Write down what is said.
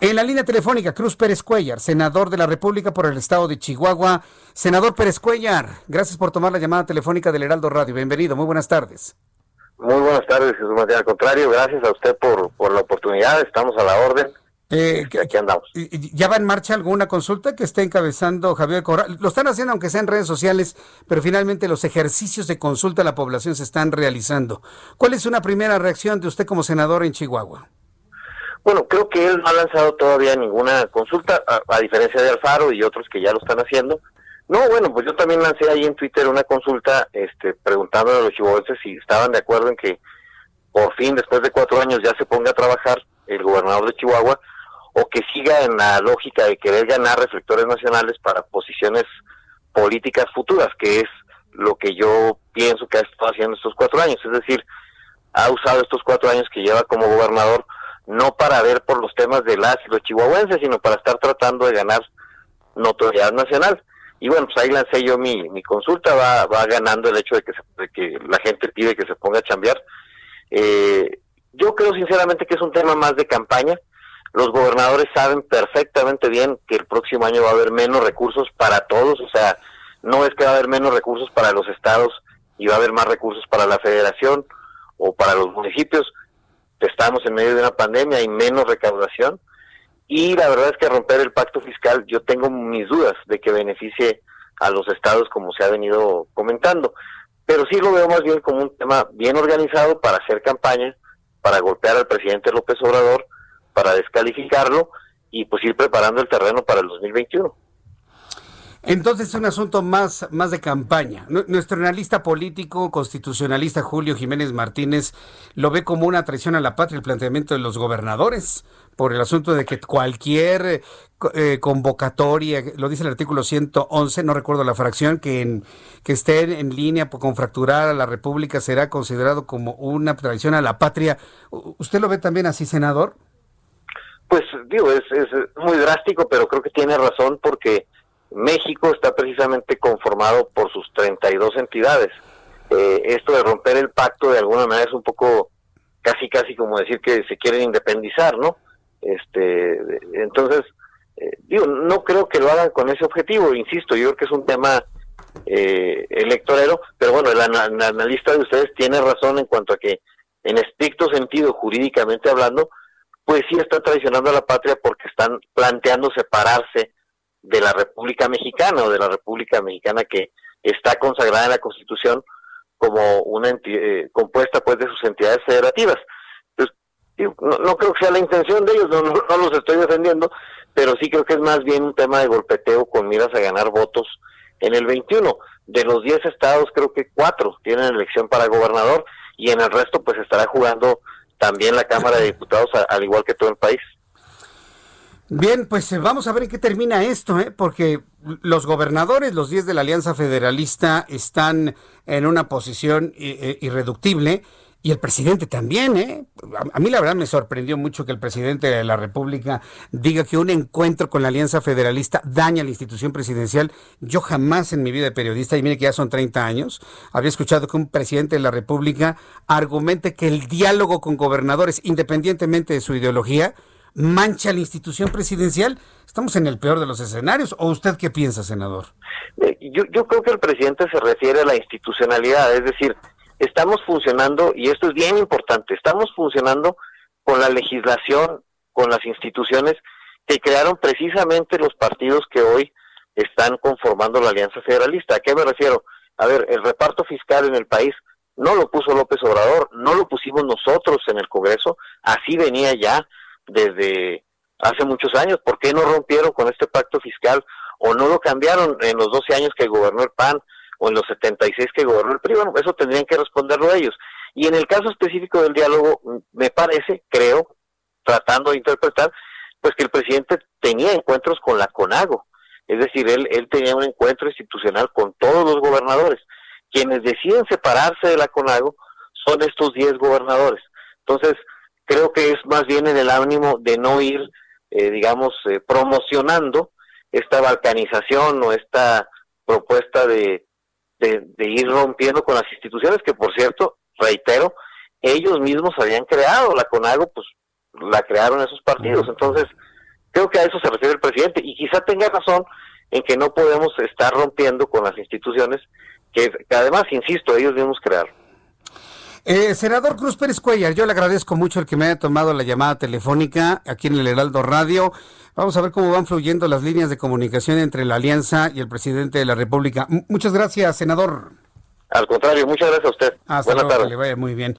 En la línea telefónica, Cruz Pérez Cuellar, senador de la República por el Estado de Chihuahua. Senador Pérez Cuellar, gracias por tomar la llamada telefónica del Heraldo Radio. Bienvenido, muy buenas tardes. Muy buenas tardes, Jesús Matías. Al contrario, gracias a usted por, por la oportunidad. Estamos a la orden. Eh, Aquí andamos. ¿Ya va en marcha alguna consulta que esté encabezando Javier Corral? Lo están haciendo aunque sea en redes sociales, pero finalmente los ejercicios de consulta a la población se están realizando. ¿Cuál es una primera reacción de usted como senador en Chihuahua? Bueno, creo que él no ha lanzado todavía ninguna consulta, a, diferencia de Alfaro y otros que ya lo están haciendo. No, bueno, pues yo también lancé ahí en Twitter una consulta este, preguntando a los chihuahuenses si estaban de acuerdo en que por fin, después de cuatro años, ya se ponga a trabajar el gobernador de Chihuahua o que siga en la lógica de querer ganar reflectores nacionales para posiciones políticas futuras, que es lo que yo pienso que ha estado haciendo estos cuatro años. Es decir, ha usado estos cuatro años que lleva como gobernador no para ver por los temas de las y los chihuahuenses, sino para estar tratando de ganar notoriedad nacional. Y bueno, pues ahí lancé yo mi, mi consulta, va, va ganando el hecho de que, se, de que la gente pide que se ponga a chambear. Eh, yo creo sinceramente que es un tema más de campaña. Los gobernadores saben perfectamente bien que el próximo año va a haber menos recursos para todos, o sea, no es que va a haber menos recursos para los estados y va a haber más recursos para la federación o para los municipios estamos en medio de una pandemia y menos recaudación. Y la verdad es que romper el pacto fiscal, yo tengo mis dudas de que beneficie a los estados como se ha venido comentando. Pero sí lo veo más bien como un tema bien organizado para hacer campaña, para golpear al presidente López Obrador, para descalificarlo y pues ir preparando el terreno para el 2021. Entonces es un asunto más, más de campaña. Nuestro analista político, constitucionalista Julio Jiménez Martínez, lo ve como una traición a la patria el planteamiento de los gobernadores por el asunto de que cualquier eh, convocatoria, lo dice el artículo 111, no recuerdo la fracción, que, en, que esté en línea con fracturar a la República será considerado como una traición a la patria. ¿Usted lo ve también así, senador? Pues digo, es, es muy drástico, pero creo que tiene razón porque México está precisamente conformado por sus 32 entidades. Eh, esto de romper el pacto de alguna manera es un poco casi casi como decir que se quieren independizar, ¿no? Este, entonces, eh, digo, no creo que lo hagan con ese objetivo, insisto, yo creo que es un tema eh, electorero, pero bueno, el, analista de ustedes tiene razón en cuanto a que en estricto sentido, jurídicamente hablando, pues sí está traicionando a la patria porque están planteando separarse de la República Mexicana o de la República Mexicana que está consagrada en la Constitución como una eh, compuesta pues de sus entidades federativas. Pues, no, creo que sea la intención de ellos, no, no, no, los estoy defendiendo, pero sí creo que es más bien un tema de golpeteo con miras a ganar votos en el 21. De los 10 estados creo que 4 tienen elección para gobernador y en el resto pues estará jugando también la Cámara de Diputados al igual que todo el país. Bien, pues eh, vamos a ver en qué termina esto, ¿eh? porque los gobernadores, los 10 de la Alianza Federalista, están en una posición eh, irreductible y el presidente también, ¿eh? A, mí la verdad me sorprendió mucho que el presidente de la República diga que un encuentro con la Alianza Federalista daña la institución presidencial. Yo jamás en mi vida de periodista, y mire que ya son 30 años, había escuchado que un presidente de la República argumente que el diálogo con gobernadores, independientemente de su ideología, mancha la institución presidencial? ¿Estamos en el peor de los escenarios? ¿O usted qué piensa, senador? Yo, yo creo que el presidente se refiere a la institucionalidad, es decir, estamos funcionando, y esto es bien importante, estamos funcionando con la legislación, con las instituciones que crearon precisamente los partidos que hoy están conformando la Alianza Federalista. ¿A qué me refiero? A ver, el reparto fiscal en el país no lo puso López Obrador, no lo pusimos nosotros en el Congreso, así venía ya desde hace muchos años. ¿Por qué no rompieron con este pacto fiscal o no lo cambiaron en los 12 años que gobernó el PAN o en los 76 que gobernó el PRI? Bueno, eso tendrían que responderlo ellos. Y en el caso específico del diálogo, me parece tratando de interpretar, pues que el presidente tenía encuentros con la CONAGO. Es decir, él, él tenía un encuentro institucional con todos los gobernadores. Quienes deciden separarse de la CONAGO son estos 10 gobernadores. Entonces, creo que es más bien en el ánimo de no ir, eh, digamos, eh, promocionando esta balcanización o esta propuesta de, de, ir rompiendo con las instituciones que, por cierto, reitero, ellos mismos habían creado la CONAGO, pues la crearon esos partidos. Entonces, creo que a eso se refiere el presidente y quizá tenga razón en que no podemos estar rompiendo con las instituciones que, que además, insisto, ellos mismos crearon. Eh, senador Cruz Pérez Cuellar, yo le agradezco mucho el que me haya tomado la llamada telefónica aquí en el Heraldo Radio. Vamos a ver cómo van fluyendo las líneas de comunicación entre la Alianza y el presidente de la República. muchas gracias, senador. Al contrario, muchas gracias a usted. Hasta Buenas tardes. Que le vaya muy bien.